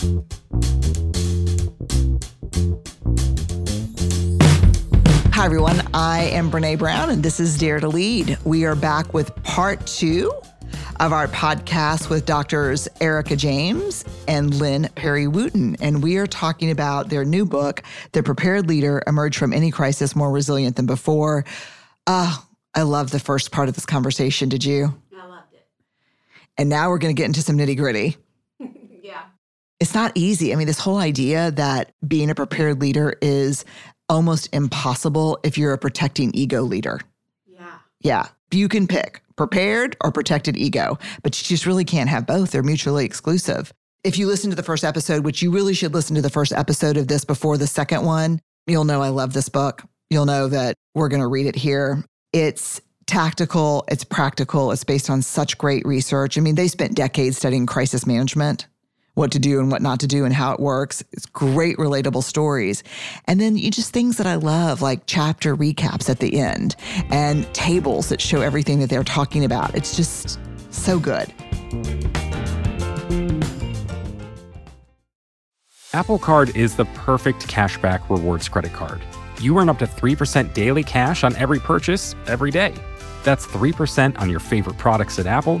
Hi, everyone. I am Brené Brown, and this is Dare to Lead. We are back with part two of our podcast with doctors Erika James and Lynn Perry Wooten. And we are talking about their new book, The Prepared Leader Emerge from Any Crisis More Resilient Than Before. Uh, I love the first part of this conversation. Did you? I loved it. And now we're going to get into some nitty gritty. It's not easy. I mean, this whole idea that being a prepared leader is almost impossible if you're a protecting ego leader. Yeah. Yeah. You can pick prepared or protected ego, but you just really can't have both. They're mutually exclusive. If you listen to the first episode, which you really should listen to the first episode of this before the second one, you'll know I love this book. You'll know that we're going to read it here. It's tactical, it's practical, it's based on such great research. I mean, they spent decades studying crisis management what to do and what not to do and how it works. It's great, relatable stories. And then you just things that I love, like chapter recaps at the end and tables that show everything that they're talking about. It's just so good. Apple Card is the perfect cashback rewards credit card. You earn up to 3% daily cash on every purchase every day. That's 3% on your favorite products at Apple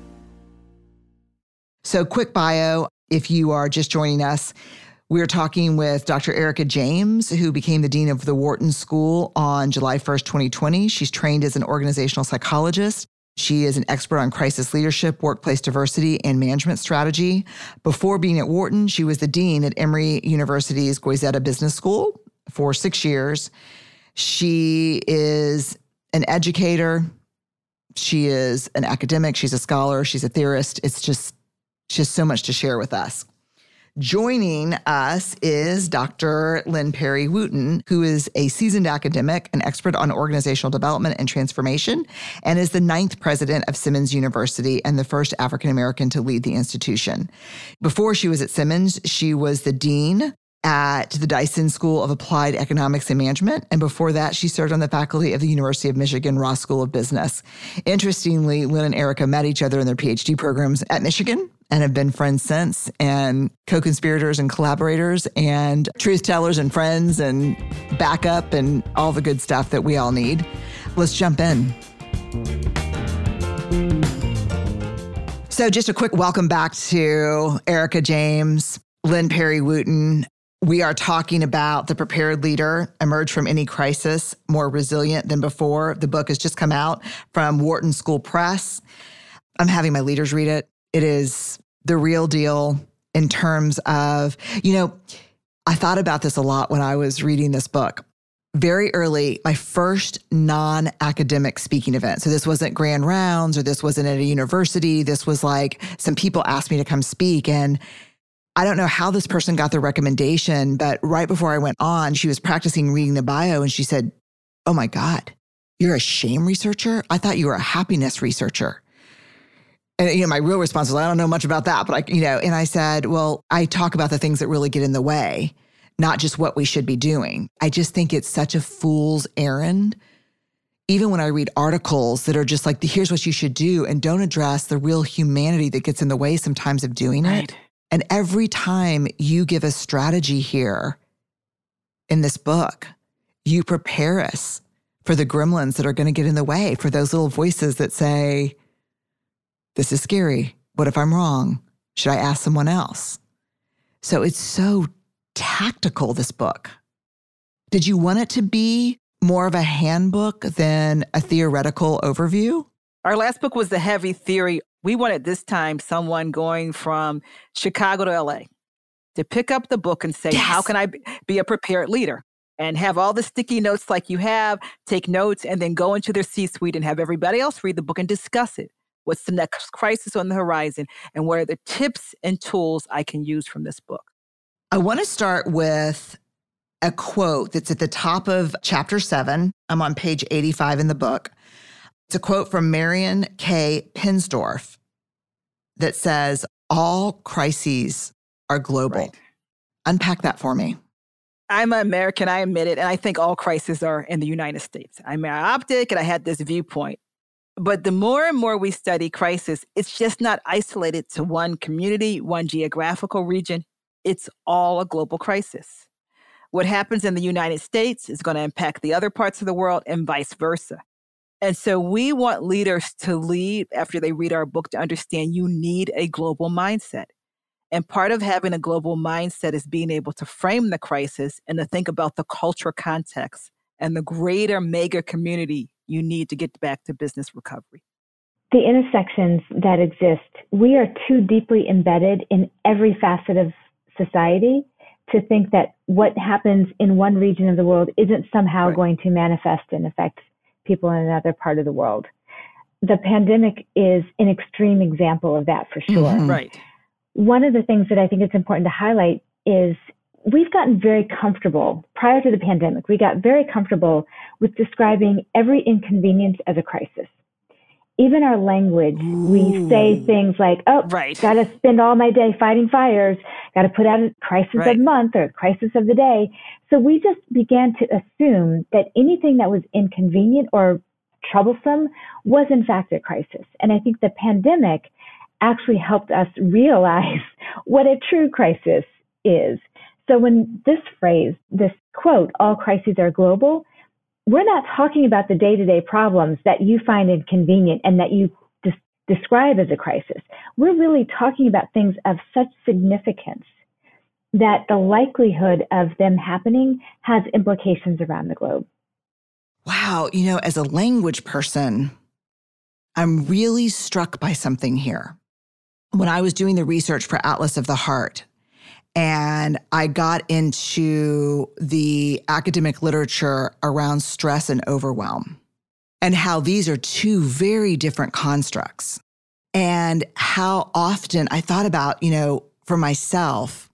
So, quick bio if you are just joining us. We're talking with Dr. Erika James, who became the Dean of the Wharton School on July 1st, 2020. She's trained as an organizational psychologist. She is an expert on crisis leadership, workplace diversity, and management strategy. Before being at Wharton, she was the Dean at Emory University's Goizueta Business School for six years. She is an educator. She is an academic. She's a scholar. She's a theorist. It's just, just so much to share with us. Joining us is Dr. Lynn Perry Wooten, who is a seasoned academic, an expert on organizational development and transformation, and is the ninth president of Simmons University and the first African American to lead the institution. Before she was at Simmons, she was the dean at the Dyson School of Applied Economics and Management. And before that, she served on the faculty of the University of Michigan Ross School of Business. Interestingly, Lynn and Erika met each other in their PhD programs at Michigan and have been friends since and co-conspirators and collaborators and truth tellers and friends and backup and all the good stuff that we all need. Let's jump in. So just a quick welcome back to Erika James, Lynn Perry Wooten. We are talking about the prepared leader emerge from any crisis more resilient than before. The book has just come out from Wharton School Press. I'm having my leaders read it. It is the real deal in terms of, you know, I thought about this a lot when I was reading this book. Very early, my first non academic speaking event. So, this wasn't grand rounds or this wasn't at a university. This was like some people asked me to come speak. And I don't know how this person got the recommendation, but right before I went on, she was practicing reading the bio and she said, Oh my God, you're a shame researcher? I thought you were a happiness researcher. And you know, my real response was, I don't know much about that, but I, you know, and I said, well, I talk about the things that really get in the way, not just what we should be doing. I just think it's such a fool's errand. Even when I read articles that are just like, here's what you should do, and don't address the real humanity that gets in the way sometimes of doing right. it. And every time you give a strategy here in this book, you prepare us for the gremlins that are going to get in the way, for those little voices that say, this is scary. What if I'm wrong? Should I ask someone else? So it's so tactical, this book. Did you want it to be more of a handbook than a theoretical overview? Our last book was the heavy theory. We wanted this time someone going from Chicago to LA to pick up the book and say, yes. How can I be a prepared leader? And have all the sticky notes like you have, take notes, and then go into their C suite and have everybody else read the book and discuss it. What's the next crisis on the horizon? And what are the tips and tools I can use from this book? I want to start with a quote that's at the top of chapter seven. I'm on page 85 in the book. It's a quote from Marion K. Pinsdorf that says, All crises are global. Right. Unpack that for me. I'm an American, I admit it, and I think all crises are in the United States. I'm optic, and I had this viewpoint. But the more and more we study crisis, it's just not isolated to one community, one geographical region. It's all a global crisis. What happens in the United States is going to impact the other parts of the world and vice versa. And so we want leaders to lead after they read our book to understand you need a global mindset. And part of having a global mindset is being able to frame the crisis and to think about the cultural context and the greater mega community you need to get back to business recovery. The intersections that exist, we are too deeply embedded in every facet of society to think that what happens in one region of the world isn't somehow right. going to manifest and affect people in another part of the world. The pandemic is an extreme example of that for sure. Mm-hmm. Right. One of the things that I think it's important to highlight is we've gotten very comfortable prior to the pandemic. We got very comfortable with describing every inconvenience as a crisis even our language, Ooh. we say things like, oh, right. got to spend all my day fighting fires, got to put out a crisis right. of the month or a crisis of the day. So we just began to assume that anything that was inconvenient or troublesome was in fact a crisis. And I think the pandemic actually helped us realize what a true crisis is. So when this phrase, this quote, all crises are global, we're not talking about the day to day problems that you find inconvenient and that you des- describe as a crisis. We're really talking about things of such significance that the likelihood of them happening has implications around the globe. Wow. You know, as a language person, I'm really struck by something here. When I was doing the research for Atlas of the Heart, and I got into the academic literature around stress and overwhelm and how these are two very different constructs. And how often I thought about, you know, for myself,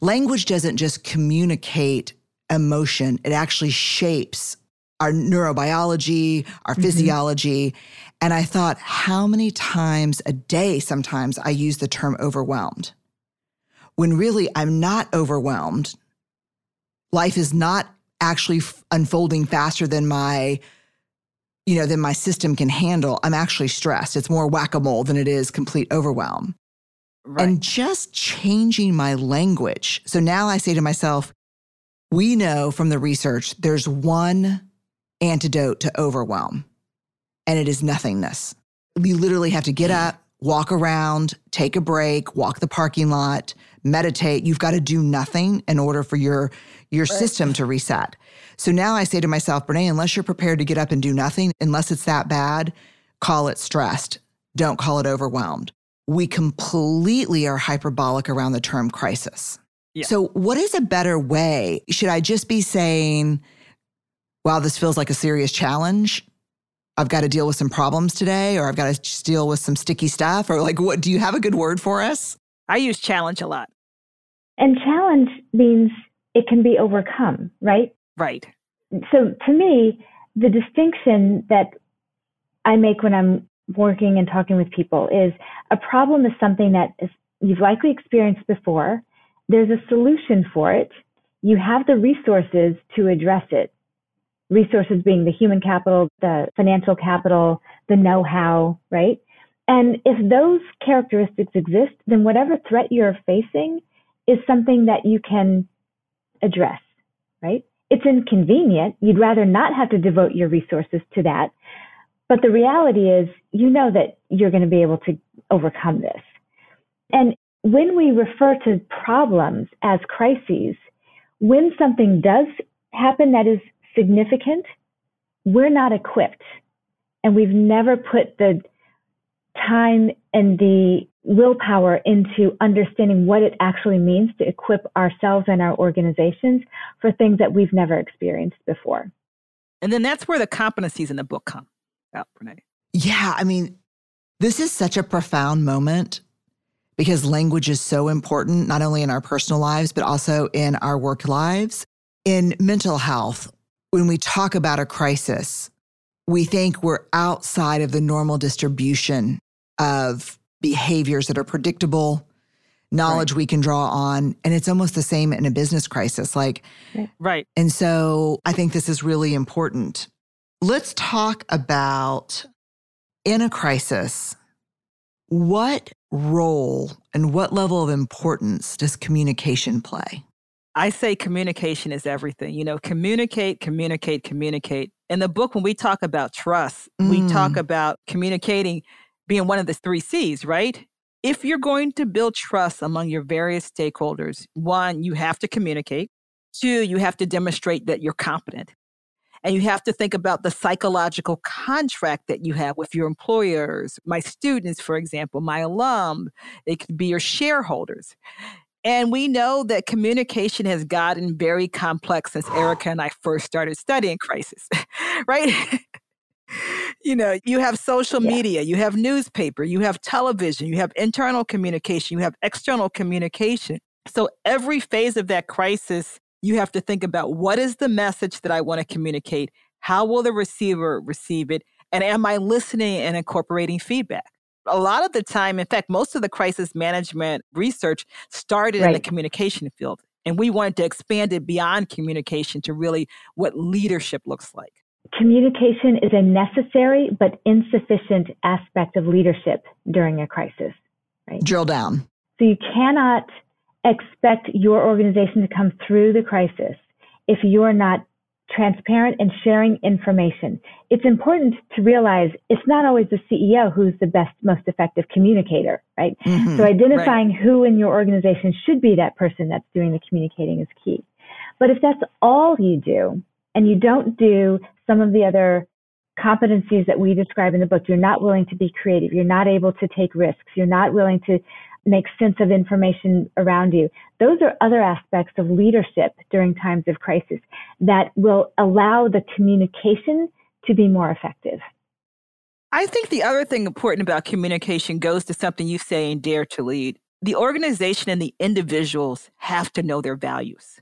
language doesn't just communicate emotion, it actually shapes our neurobiology, our mm-hmm. physiology. And I thought, how many times a day sometimes I use the term overwhelmed? When really I'm not overwhelmed. Life is not actually f- unfolding faster than my you know than my system can handle. I'm actually stressed. It's more whack-a-mole than it is complete overwhelm. Right. And just changing my language. So now I say to myself, we know from the research there's one antidote to overwhelm, and it is nothingness. We literally have to get up, walk around, take a break, walk the parking lot, meditate. You've got to do nothing in order for your your right. system to reset. So now I say to myself, Brené, unless you're prepared to get up and do nothing, unless it's that bad, call it stressed. Don't call it overwhelmed. We completely are hyperbolic around the term crisis. Yeah. So, what is a better way? Should I just be saying, wow, this feels like a serious challenge? I've got to deal with some problems today, or I've got to deal with some sticky stuff, or like, what do you have a good word for us? I use challenge a lot. And challenge means it can be overcome, right? Right. So to me, the distinction that I make when I'm working and talking with people is a problem is something that is, you've likely experienced before. There's a solution for it. You have the resources to address it. Resources being the human capital, the financial capital, the know-how, right? And if those characteristics exist, then whatever threat you're facing is something that you can address, right? It's inconvenient. You'd rather not have to devote your resources to that. But the reality is, you know that you're going to be able to overcome this. And when we refer to problems as crises, when something does happen that is significant, we're not equipped. And we've never put the time and the willpower into understanding what it actually means to equip ourselves and our organizations for things that we've never experienced before. And then that's where the competencies in the book come out, Brené. Yeah, I mean, this is such a profound moment because language is so important, not only in our personal lives, but also in our work lives. In mental health, when we talk about a crisis, we think we're outside of the normal distribution of behaviors that are predictable, knowledge right. we can draw on. And it's almost the same in a business crisis. Like, right. And so I think this is really important. Let's talk about in a crisis, what role and what level of importance does communication play? I say communication is everything. You know, communicate, communicate, communicate. In the book, when we talk about trust, mm. we talk mm. about communicating being one of the three C's, right? If you're going to build trust among your various stakeholders, one, you have to communicate. Two, you have to demonstrate that you're competent. And you have to think about the psychological contract that you have with your employers, my students, for example, my alum, it could be your shareholders. And we know that communication has gotten very complex since Erika and I first started studying crisis, right? you know, you have social yeah. media, you have newspaper, you have television, you have internal communication, you have external communication. So every phase of that crisis you have to think about what is the message that I want to communicate? How will the receiver receive it? And am I listening and incorporating feedback? A lot of the time, in fact, most of the crisis management research started right. in the communication field. And we wanted to expand it beyond communication to really what leadership looks like. Communication is a necessary but insufficient aspect of leadership during a crisis. Right? Drill down. So you cannot expect your organization to come through the crisis if you are not transparent and sharing information. It's important to realize it's not always the CEO who's the best, most effective communicator, right? Mm-hmm, so identifying right. who in your organization should be that person that's doing the communicating is key. But if that's all you do and you don't do some of the other competencies that we describe in the book, you're not willing to be creative, you're not able to take risks, you're not willing to make sense of information around you. Those are other aspects of leadership during times of crisis that will allow the communication to be more effective. I think the other thing important about communication goes to something you say in Dare to Lead. The organization and the individuals have to know their values.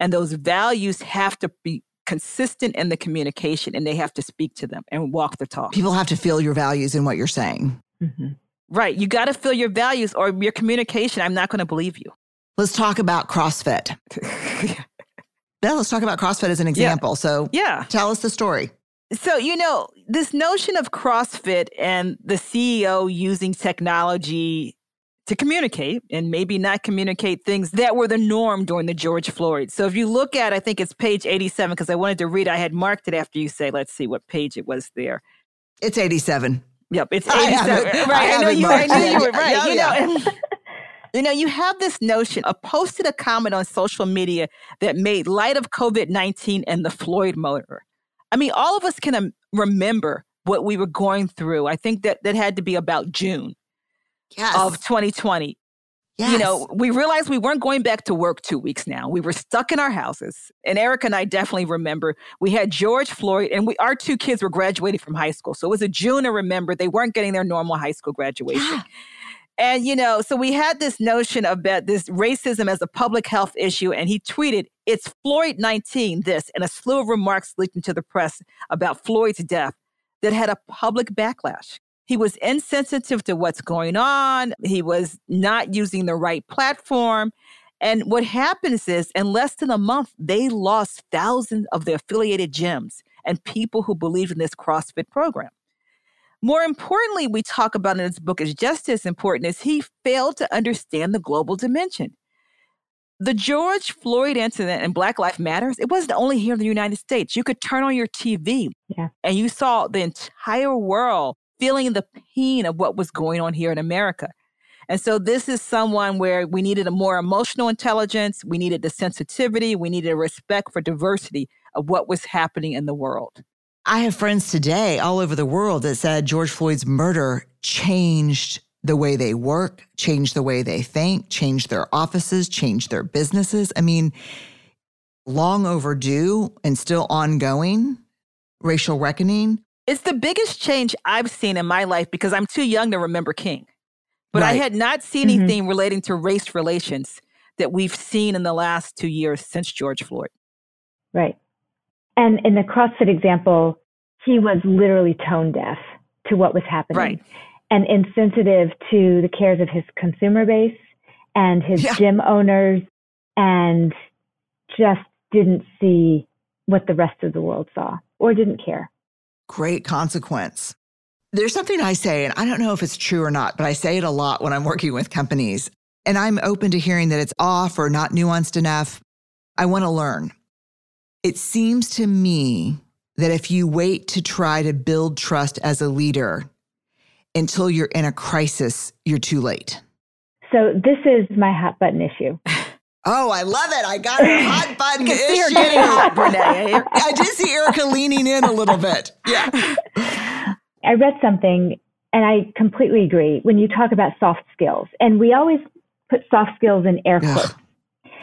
And those values have to be consistent in the communication and they have to speak to them and walk the talk. People have to feel your values in what you're saying. Mm-hmm. Right. You got to feel your values or your communication. I'm not going to believe you. Let's talk about CrossFit. yeah, let's talk about CrossFit as an example. Yeah. So, yeah. tell us the story. So, you know, this notion of CrossFit and the CEO using technology to communicate and maybe not communicate things that were the norm during the George Floyd. So if you look at, I think it's page 87, because I wanted to read, I had marked it after you say, let's see what page it was there. It's 87. Yep, it's 87. right. I, I know you I knew you were right. Yeah, you know, yeah. you know, you have this notion. I posted a comment on social media that made light of COVID-19 and the Floyd murder. I mean, all of us can um, remember what we were going through. I think that that had to be about June yes. of 2020. Yes. You know, we realized we weren't going back to work two weeks now. We were stuck in our houses. And Eric and I definitely remember we had George Floyd, and we our two kids were graduating from high school. So it was a June to remember they weren't getting their normal high school graduation. Yeah. And, you know, so we had this notion about this racism as a public health issue. And he tweeted, It's Floyd 19, this, and a slew of remarks leaked into the press about Floyd's death that had a public backlash. He was insensitive to what's going on. He was not using the right platform. And what happens is, in less than a month, they lost thousands of their affiliated gyms and people who believed in this CrossFit program. More importantly, we talk about in this book is just as important as he failed to understand the global dimension. The George Floyd incident and Black Lives Matters, it wasn't only here in the United States. You could turn on your TV yeah. and you saw the entire world feeling the pain of what was going on here in America. And so this is someone where we needed a more emotional intelligence, we needed the sensitivity, we needed a respect for diversity of what was happening in the world. I have friends today all over the world that said George Floyd's murder changed the way they work, changed the way they think, changed their offices, changed their businesses. I mean, long overdue and still ongoing racial reckoning. It's the biggest change I've seen in my life because I'm too young to remember King. But right. I had not seen mm-hmm. anything relating to race relations that we've seen in the last two years since George Floyd. Right. And in the CrossFit example, he was literally tone deaf to what was happening right. and insensitive to the cares of his consumer base and his yeah. gym owners and just didn't see what the rest of the world saw or didn't care. Great consequence. There's something I say, and I don't know if it's true or not, but I say it a lot when I'm working with companies. And I'm open to hearing that it's off or not nuanced enough. I want to learn. It seems to me that if you wait to try to build trust as a leader until you're in a crisis, you're too late. So, this is my hot button issue. Oh, I love it. I got a hot button issue. See her getting hot, Brené. I did see Erika leaning in a little bit. Yeah. I read something and I completely agree when you talk about soft skills. And we always put soft skills in air quotes.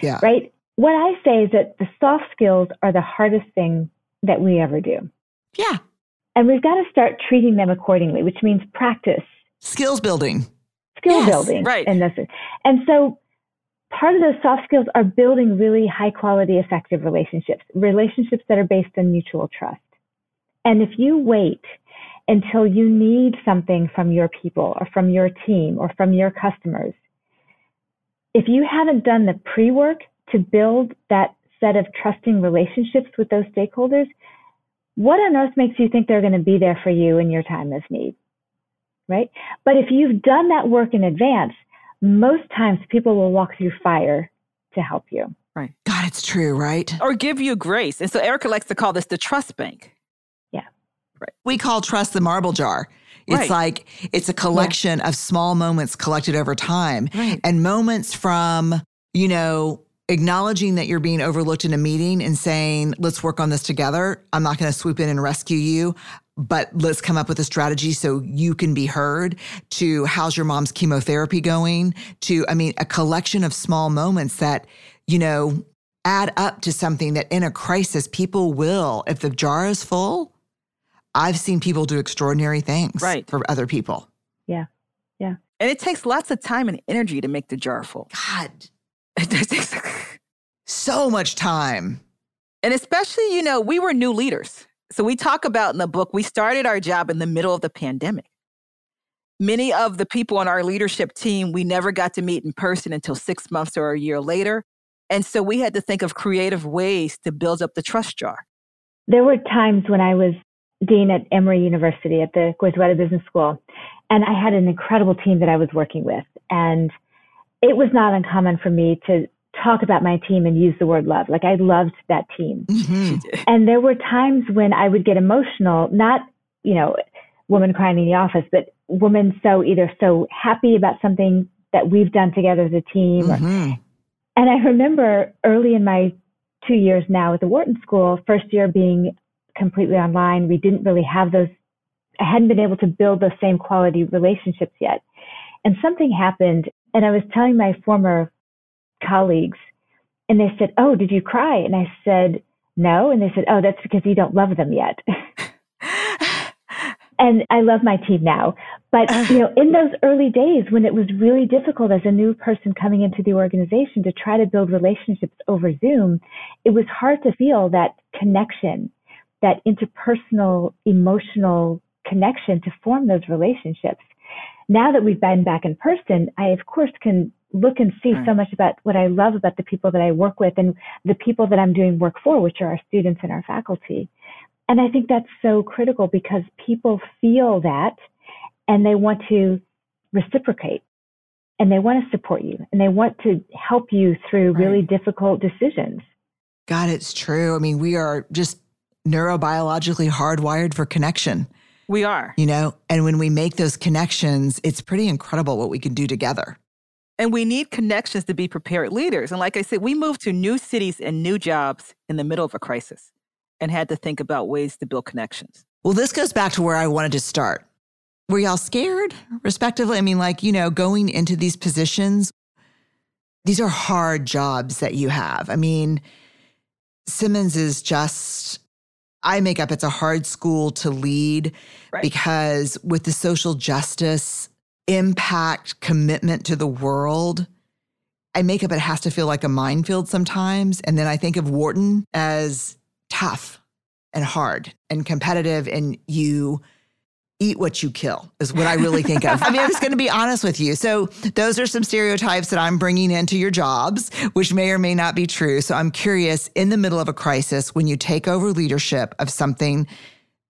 Yeah. Right? What I say is that the soft skills are the hardest thing that we ever do. Yeah. And we've got to start treating them accordingly, which means practice. Skills building. Skill yes, building. Right. And, this, and so part of those soft skills are building really high quality, effective relationships, relationships that are based on mutual trust. And if you wait until you need something from your people or from your team or from your customers, if you haven't done the pre work to build that set of trusting relationships with those stakeholders, what on earth makes you think they're going to be there for you in your time of need? Right? But if you've done that work in advance, most times people will walk through fire to help you. Right. God, it's true, right? Or give you grace. And so Erika likes to call this the trust bank. Yeah. Right. We call trust the marble jar. It's right. like it's a collection yeah. of small moments collected over time right. and moments from, you know, acknowledging that you're being overlooked in a meeting and saying, let's work on this together. I'm not going to swoop in and rescue you but let's come up with a strategy so you can be heard to how's your mom's chemotherapy going to i mean a collection of small moments that you know add up to something that in a crisis people will if the jar is full i've seen people do extraordinary things right. for other people. Yeah. Yeah. And it takes lots of time and energy to make the jar full. God. It takes so much time. And especially you know we were new leaders so we talk about in the book, we started our job in the middle of the pandemic. Many of the people on our leadership team, we never got to meet in person until six months or a year later. And so we had to think of creative ways to build up the trust jar. There were times when I was dean at Emory University at the Goizueta Business School, and I had an incredible team that I was working with. And it was not uncommon for me to talk about my team and use the word love. Like I loved that team. Mm-hmm. And there were times when I would get emotional, not, you know, woman crying in the office, but women so either so happy about something that we've done together as a team. Mm-hmm. Or, and I remember early in my two years now at the Wharton School, first year being completely online, we didn't really have those, I hadn't been able to build those same quality relationships yet. And something happened. And I was telling my former colleagues and they said, Oh, did you cry? And I said, No. And they said, Oh, that's because you don't love them yet. and I love my team now. But, you know, in those early days when it was really difficult as a new person coming into the organization to try to build relationships over Zoom, it was hard to feel that connection, that interpersonal, emotional connection to form those relationships. Now that we've been back in person, I of course can look and see right. so much about what I love about the people that I work with and the people that I'm doing work for, which are our students and our faculty. And I think that's so critical because people feel that and they want to reciprocate and they want to support you and they want to help you through right. really difficult decisions. God, it's true. I mean, we are just neurobiologically hardwired for connection. We are. You know, and when we make those connections, it's pretty incredible what we can do together. And we need connections to be prepared leaders. And like I said, we moved to new cities and new jobs in the middle of a crisis and had to think about ways to build connections. Well, this goes back to where I wanted to start. Were y'all scared, respectively? I mean, like, you know, going into these positions, these are hard jobs that you have. I mean, Simmons is just, I make up it's a hard school to lead right. because with the social justice impact, commitment to the world, I make up it has to feel like a minefield sometimes. And then I think of Wharton as tough and hard and competitive, and you eat what you kill is what I really think of. I mean, I'm just going to be honest with you. So, those are some stereotypes that I'm bringing into your jobs, which may or may not be true. So, I'm curious in the middle of a crisis, when you take over leadership of something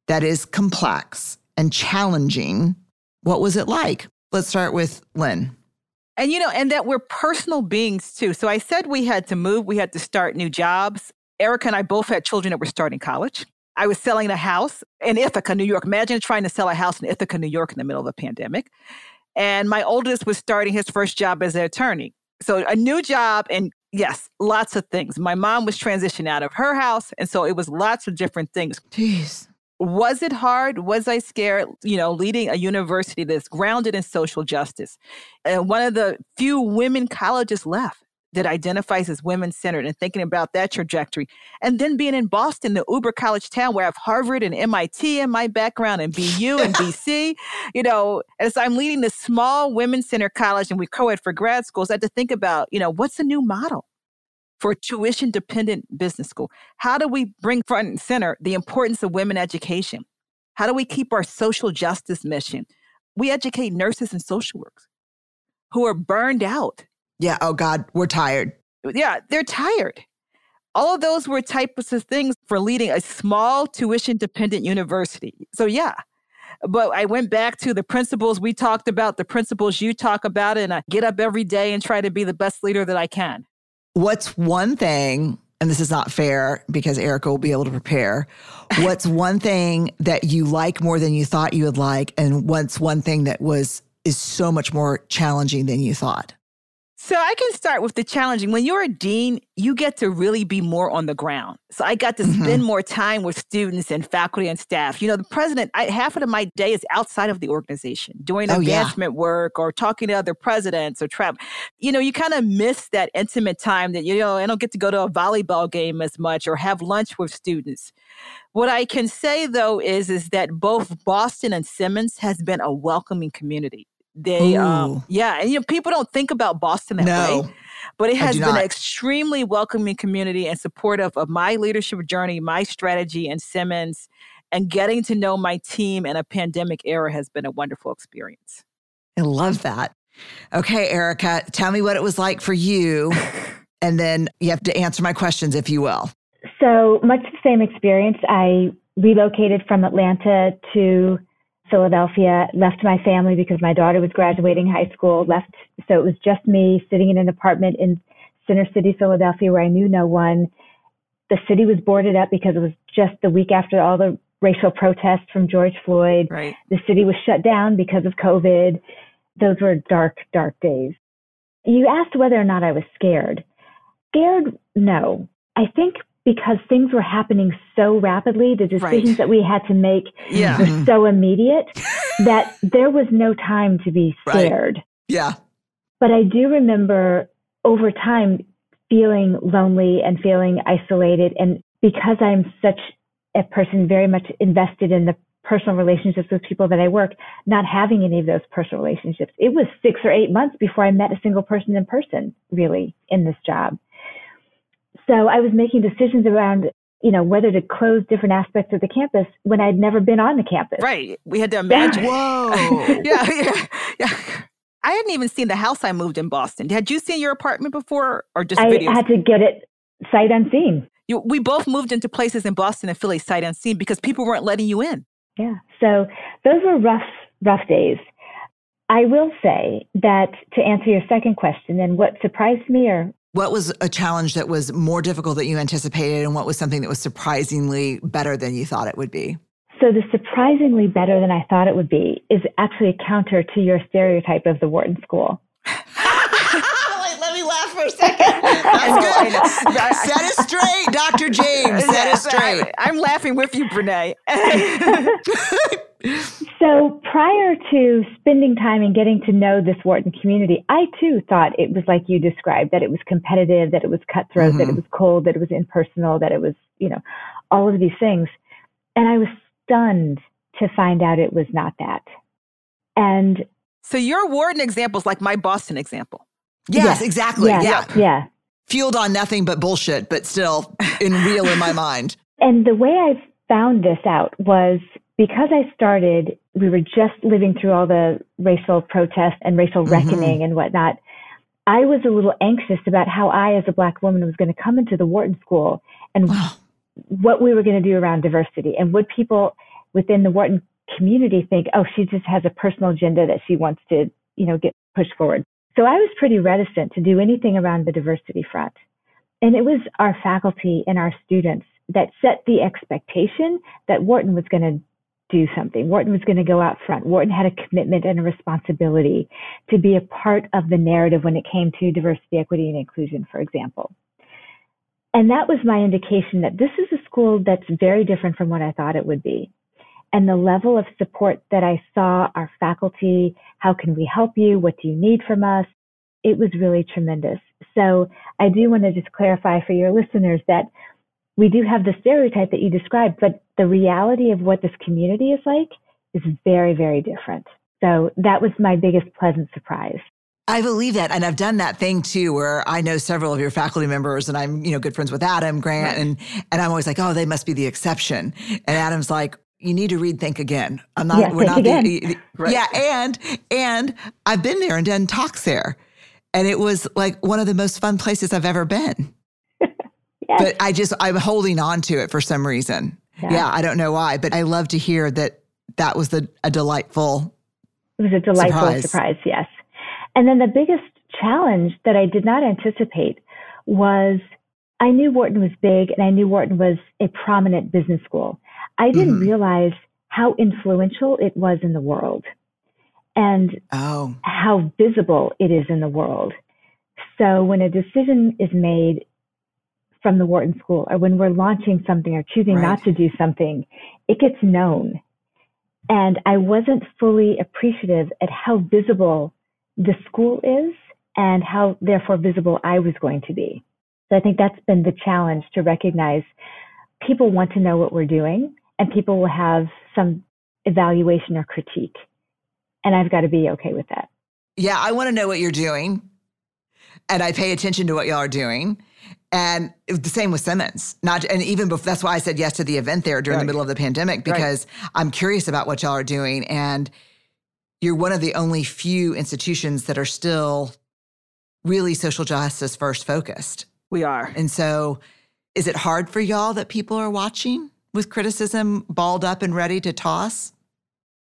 that is complex and challenging, what was it like? Let's start with Lynn. And you know, and that we're personal beings too. So I said we had to move, we had to start new jobs. Erika and I both had children that were starting college. I was selling a house in Ithaca, New York. Imagine trying to sell a house in Ithaca, New York in the middle of a pandemic. And my oldest was starting his first job as an attorney. So a new job and yes, lots of things. My mom was transitioning out of her house. And so it was lots of different things. Jeez. Was it hard? Was I scared? You know, leading a university that's grounded in social justice. And one of the few women colleges left that identifies as women centered and thinking about that trajectory. And then being in Boston, the uber college town where I have Harvard and MIT in my background and BU and BC, you know, as I'm leading this small women center college and we co-ed for grad schools, I had to think about, you know, what's the new model? For tuition dependent business school. How do we bring front and center the importance of women education? How do we keep our social justice mission? We educate nurses and social workers who are burned out yeah. Oh, God, we're tired. Yeah, they're tired. All of those were types of things for leading a small tuition dependent university. So, yeah. But I went back to the principles we talked about, the principles you talk about, and I get up every day and try to be the best leader that I can. What's one thing, and this is not fair because Erika will be able to prepare. What's one thing that you like more than you thought you would like? And what's one thing that was is so much more challenging than you thought? So I can start with the challenging. When you're a dean, you get to really be more on the ground. So I got to mm-hmm. spend more time with students and faculty and staff. You know, the president, I, half of my day is outside of the organization, doing oh, advancement yeah. work or talking to other presidents or trap. You know, you kind of miss that intimate time that, you know, I don't get to go to a volleyball game as much or have lunch with students. What I can say though is is that both Boston and Simmons has been a welcoming community. They, um, yeah, and you know, people don't think about Boston that no, way, but it has been not. an extremely welcoming community and supportive of my leadership journey, my strategy, and Simmons. And getting to know my team in a pandemic era has been a wonderful experience. I love that. Okay, Erika, tell me what it was like for you. and then you have to answer my questions, if you will. So, much the same experience. I relocated from Atlanta to Philadelphia, left my family because my daughter was graduating high school, left. So it was just me sitting in an apartment in Center City, Philadelphia, where I knew no one. The city was boarded up because it was just the week after all the racial protests from George Floyd. Right. The city was shut down because of COVID. Those were dark, dark days. You asked whether or not I was scared. Scared, no. I think because things were happening so rapidly, the decisions right. that we had to make yeah. were mm-hmm. so immediate that there was no time to be scared. Right. Yeah. But I do remember over time feeling lonely and feeling isolated. And because I'm such a person very much invested in the personal relationships with people that I work, not having any of those personal relationships. It was six or eight months before I met a single person in person, really, in this job. So I was making decisions around, you know, whether to close different aspects of the campus when I'd never been on the campus. Right. We had to imagine. Yeah. Whoa. yeah, yeah, yeah. I hadn't even seen the house I moved in Boston. Had you seen your apartment before or just I videos? had to get it sight unseen. You, we both moved into places in Boston and Philly sight unseen because people weren't letting you in. Yeah. So those were rough, rough days. I will say that to answer your second question, and what surprised me or what was a challenge that was more difficult than you anticipated, and what was something that was surprisingly better than you thought it would be? So the surprisingly better than I thought it would be is actually a counter to your stereotype of the Wharton School. Wait, let me laugh for a second. That's good. Set it straight, Dr. James. Set it straight. I'm laughing with you, Brené. so prior to spending time and getting to know this Wharton community, I too thought it was like you described, that it was competitive, that it was cutthroat, mm-hmm. that it mm-hmm. was cold, that it was impersonal, that it was, you know, all of these things. And I was stunned to find out it was not that. And so your Wharton example is like my Boston example. Yes, yes. exactly. Yeah. yeah. Yeah. Fueled on nothing but bullshit, but still in real in my mind. And the way I found this out was because I started, we were just living through all the racial protests and racial mm-hmm. reckoning and whatnot. I was a little anxious about how I, as a Black woman, was going to come into the Wharton School and what we were going to do around diversity. And would people within the Wharton community think, oh, she just has a personal agenda that she wants to, you know, get pushed forward. So I was pretty reticent to do anything around the diversity front. And it was our faculty and our students that set the expectation that Wharton was going to do something. Wharton was going to go out front. Wharton had a commitment and a responsibility to be a part of the narrative when it came to diversity, equity, and inclusion, for example. And that was my indication that this is a school that's very different from what I thought it would be and the level of support that I saw our faculty, how can we help you? What do you need from us? It was really tremendous. So I do want to just clarify for your listeners that we do have the stereotype that you described, but the reality of what this community is like is very, very different. So that was my biggest pleasant surprise. I believe that. And I've done that thing too, where I know several of your faculty members and I'm, you know, good friends with Adam Grant. And, and I'm always like, oh, they must be the exception. And Adam's like, you need to read Think Again. I'm not. Yeah, we're not. Again. The, right. Yeah, and and I've been there and done talks there, and it was like one of the most fun places I've ever been. yes. But I just I'm holding on to it for some reason. Yeah. yeah. I don't know why, but I love to hear that that was the a delightful. It was a delightful surprise. surprise yes, and then the biggest challenge that I did not anticipate was I knew Wharton was big and I knew Wharton was a prominent business school. I didn't mm-hmm. realize how influential it was in the world and oh. how visible it is in the world. So when a decision is made from the Wharton School or when we're launching something or choosing right. not to do something, it gets known. And I wasn't fully appreciative at how visible the school is and how therefore visible I was going to be. So I think that's been the challenge to recognize people want to know what we're doing and people will have some evaluation or critique. And I've got to be okay with that. Yeah, I want to know what you're doing. And I pay attention to what y'all are doing. And the same with Simmons. Not and even before that's why I said yes to the event there during right. the middle of the pandemic because right. I'm curious about what y'all are doing. And you're one of the only few institutions that are still really social justice first focused. We are. And so is it hard for y'all that people are watching? with criticism balled up and ready to toss?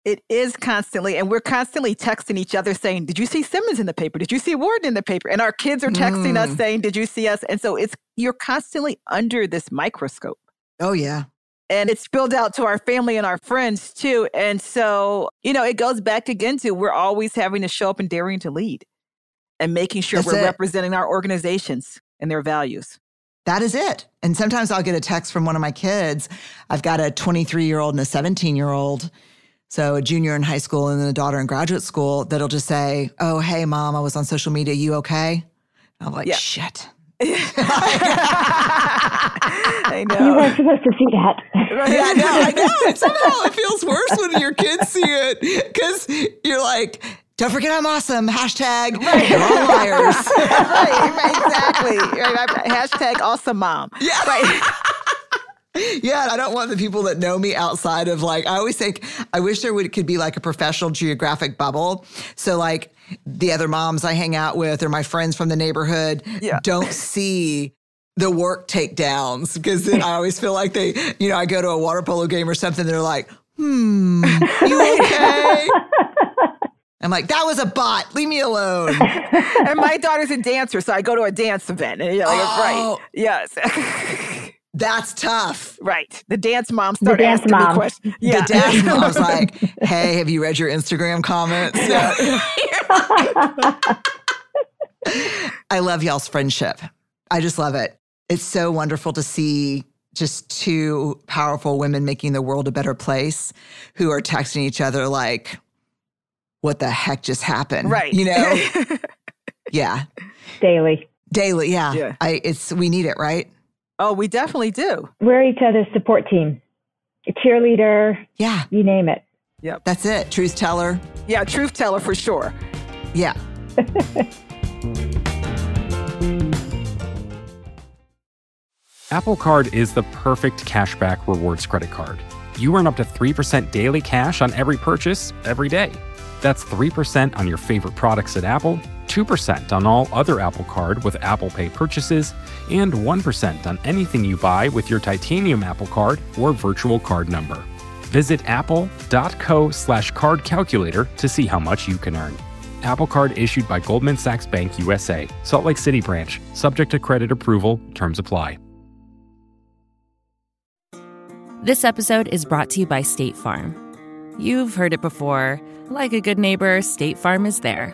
It is constantly, and we're constantly texting each other saying, Did you see Simmons in the paper? Did you see Wharton in the paper? And our kids are texting mm. us saying, Did you see us? And so it's you're constantly under this microscope. Oh, yeah. And it's spilled out to our family and our friends too. And so, you know, it goes back again to we're always having to show up and daring to lead and making sure That's we're it. representing our organizations and their values that is it. And sometimes I'll get a text from one of my kids. I've got a 23 year old and a 17 year old. So a junior in high school and then a daughter in graduate school that'll just say, Oh, hey, mom, I was on social media. You okay? And I'm like, yeah. shit. I know. You weren't supposed to see that. yeah, I know. I know. Somehow it feels worse when your kids see it because you're like, don't forget I'm awesome. Hashtag right. you're all liars. right, exactly. Right, hashtag awesome mom. Yeah. Right. Yeah, I don't want the people that know me outside of like I always think I wish there would could be like a professional geographic bubble. So like the other moms I hang out with or my friends from the neighborhood yeah. don't see the work takedowns because then I always feel like they, you know, I go to a water polo game or something, they're like, hmm, you okay? I'm like, that was a bot. Leave me alone. and my daughter's a dancer, so I go to a dance event. And you're like, oh. right. Yes. That's tough. Right. The dance mom started the dance asking mom. me questions. Yeah. The dance mom's was like, hey, have you read your Instagram comments? I love y'all's friendship. I just love it. It's so wonderful to see just two powerful women making the world a better place who are texting each other like, what the heck just happened? right. You know? yeah. Daily. Daily. Yeah. Yeah. I, it's, we need it, right? Oh, we definitely do. We're each other's support team. A cheerleader, Yeah. you name it. Yep. That's it. Truth teller. Yeah, truth teller for sure. Yeah. Apple Card is the perfect cashback rewards credit card. You earn up to 3% daily cash on every purchase every day. That's 3% on your favorite products at Apple, 2% on all other Apple Card with Apple Pay purchases, and 1% on anything you buy with your titanium Apple Card or virtual card number. Visit apple.co slash card calculator to see how much you can earn. Apple Card issued by Goldman Sachs Bank USA, Salt Lake City branch, subject to credit approval, terms apply. This episode is brought to you by State Farm. You've heard it before. Like a good neighbor, State Farm is there.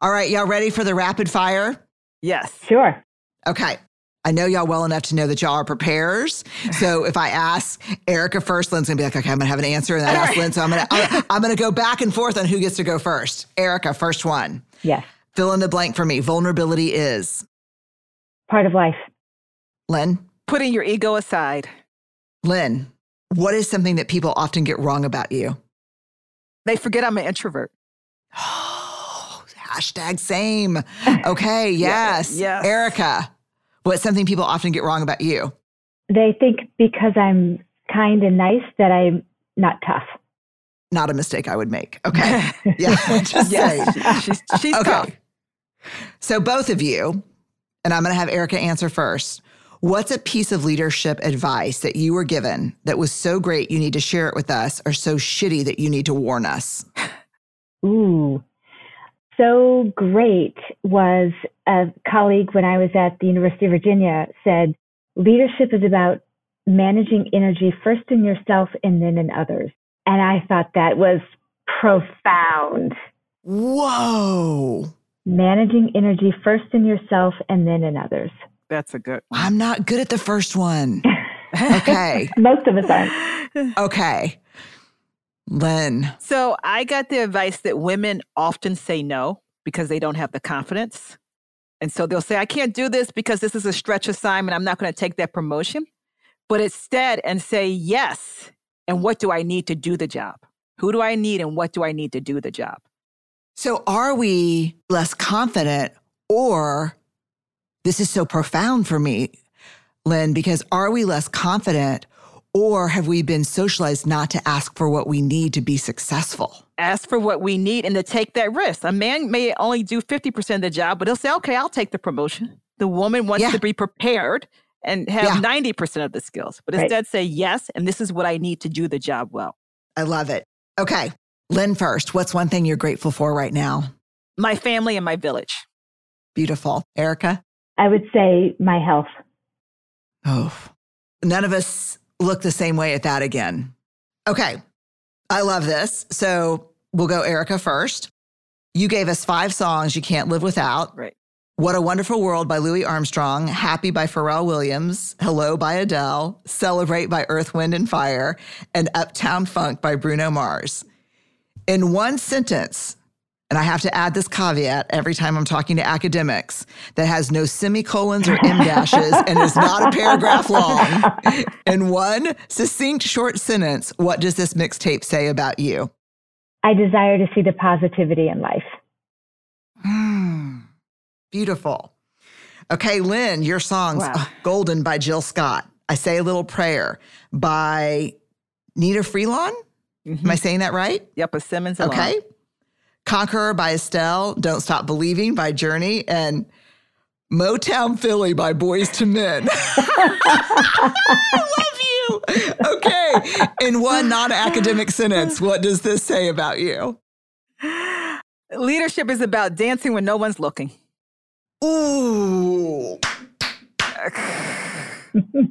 All right. Y'all ready for the rapid fire? Yes. Sure. Okay. I know y'all well enough to know that y'all are preparers. So if I ask Erika first, Lynn's gonna be like, okay, I'm gonna have an answer. And then I ask Lynn. So I'm gonna, I'm, I'm gonna go back and forth on who gets to go first. Erika, first one. Yes. Fill in the blank for me. Vulnerability is Part of life. Lynn. Putting your ego aside. Lynn, what is something that people often get wrong about you? They forget I'm an introvert. Hashtag same. Okay, Yeah, yes. yes. Erika, what's something people often get wrong about you? They think because I'm kind and nice that I'm not tough. Not a mistake I would make. Okay. Yeah. Just yes. saying. she's she's Okay. tough. So, both of you, and I'm going to have Erika answer first. What's a piece of leadership advice that you were given that was so great you need to share it with us, or so shitty that you need to warn us? Ooh. So great was a colleague when I was at the University of Virginia said, leadership is about managing energy first in yourself and then in others. And I thought that was profound. Whoa. Managing energy first in yourself and then in others. That's a good one. I'm not good at the first one. Okay. Most of us aren't. Okay. Lynn. So I got the advice that women often say no because they don't have the confidence. And so they'll say, I can't do this because this is a stretch assignment. I'm not going to take that promotion. But instead, and say yes. And what do I need to do the job? Who do I need and what do I need to do the job? So, are we less confident, or this is so profound for me, Lynn, because are we less confident, or have we been socialized not to ask for what we need to be successful? Ask for what we need and to take that risk. A man may only do 50% of the job, but he'll say, okay, I'll take the promotion. The woman wants Yeah. to be prepared and have Yeah. 90% of the skills, but Right. instead say yes, and this is what I need to do the job well. I love it. Okay. Lynn, first, what's one thing you're grateful for right now? My family and my village. Beautiful. Erika? I would say my health. Oh, none of us look the same way at that again. Okay. I love this. So we'll go Erika first. You gave us five songs you can't live without. Right. What a Wonderful World by Louis Armstrong, Happy by Pharrell Williams, Hello by Adele, Celebrate by Earth, Wind, and Fire, and Uptown Funk by Bruno Mars. In one sentence, and I have to add this caveat every time I'm talking to academics that has no semicolons or em dashes and is not a paragraph long. In one succinct short sentence, what does this mixtape say about you? I desire to see the positivity in life. Hmm. Beautiful. Okay, Lynn, your songs Wow. oh, Golden by Jill Scott. I Say a Little Prayer by Nnenna Freelon. Mhm. Am I saying that right? Yep, a Simmons. alum. Okay. Conqueror by Estelle, Don't Stop Believing by Journey, and Motown Philly by Boyz II Men. I love you. Okay. In one non academic sentence, what does this say about you? Leadership is about dancing when no one's looking. Ooh.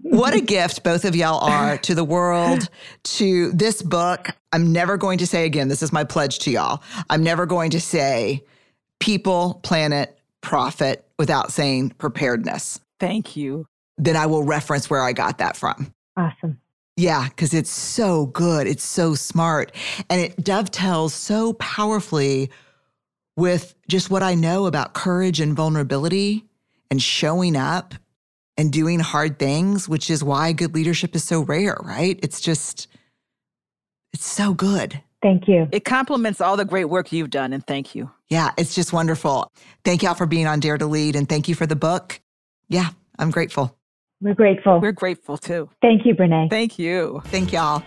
What a gift both of y'all are to the world, to this book. I'm never going to say again, this is my pledge to y'all. I'm never going to say people, planet, profit without saying preparedness. Thank you. Then I will reference where I got that from. Awesome. Yeah, because it's so good. It's so smart. And it dovetails so powerfully with just what I know about courage and vulnerability and showing up and doing hard things, which is why good leadership is so rare, right? It's just, it's so good. Thank you. It complements all the great work you've done, and thank you. Yeah, it's just wonderful. Thank y'all for being on Dare to Lead and thank you for the book. Yeah, I'm grateful. We're grateful. We're grateful too. Thank you, Brené. Thank you. Thank y'all.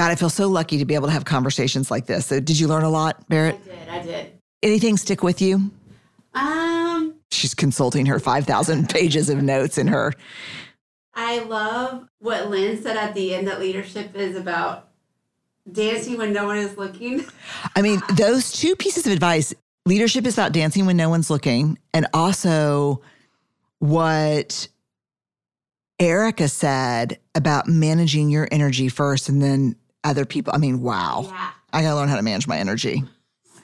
God, I feel so lucky to be able to have conversations like this. So did you learn a lot, Barrett? I did. I did. Anything stick with you? Um, She's consulting her 5,000 pages of notes in her. I love what Lynn said at the end that leadership is about dancing when no one is looking. I mean, those two pieces of advice leadership is about dancing when no one's looking, and also what Erika said about managing your energy first and then other people. I mean, wow. Yeah. I gotta learn how to manage my energy.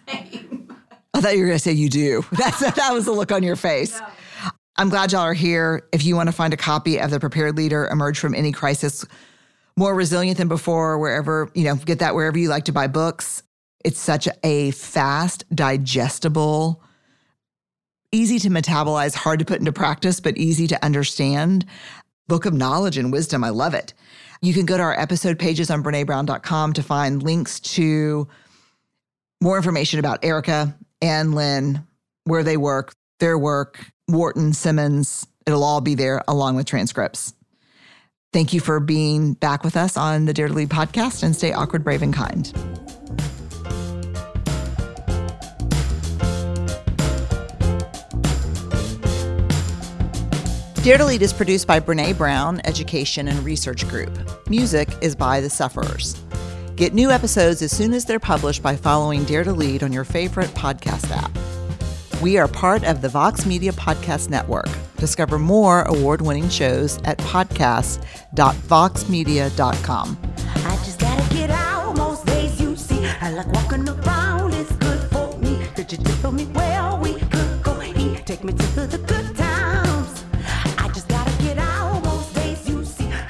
Same. I thought you were gonna say you do. That's that was the look on your face. No. I'm glad y'all are here. If you want to find a copy of The Prepared Leader, Emerge from Any Crisis, More Resilient Than Before, wherever, you know, get that wherever you like to buy books. It's such a fast, digestible, easy to metabolize, hard to put into practice, but easy to understand book of knowledge and wisdom. I love it. You can go to our episode pages on BreneBrown.com to find links to more information about Erika and Lynn, where they work, their work, Wharton, Simmons. It'll all be there along with transcripts. Thank you for being back with us on the Dare to Lead podcast and stay awkward, brave, and kind. Dare to Lead is produced by Brené Brown Education and Research Group. Music is by The Suffers. Get new episodes as soon as they're published by following Dare to Lead on your favorite podcast app. We are part of the Vox Media Podcast Network. Discover more award winning shows at podcast.voxmedia.com. I just gotta get out most days you see. I like walking around, it's good for me. You tell me where we could go? Take me to the good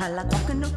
I like walking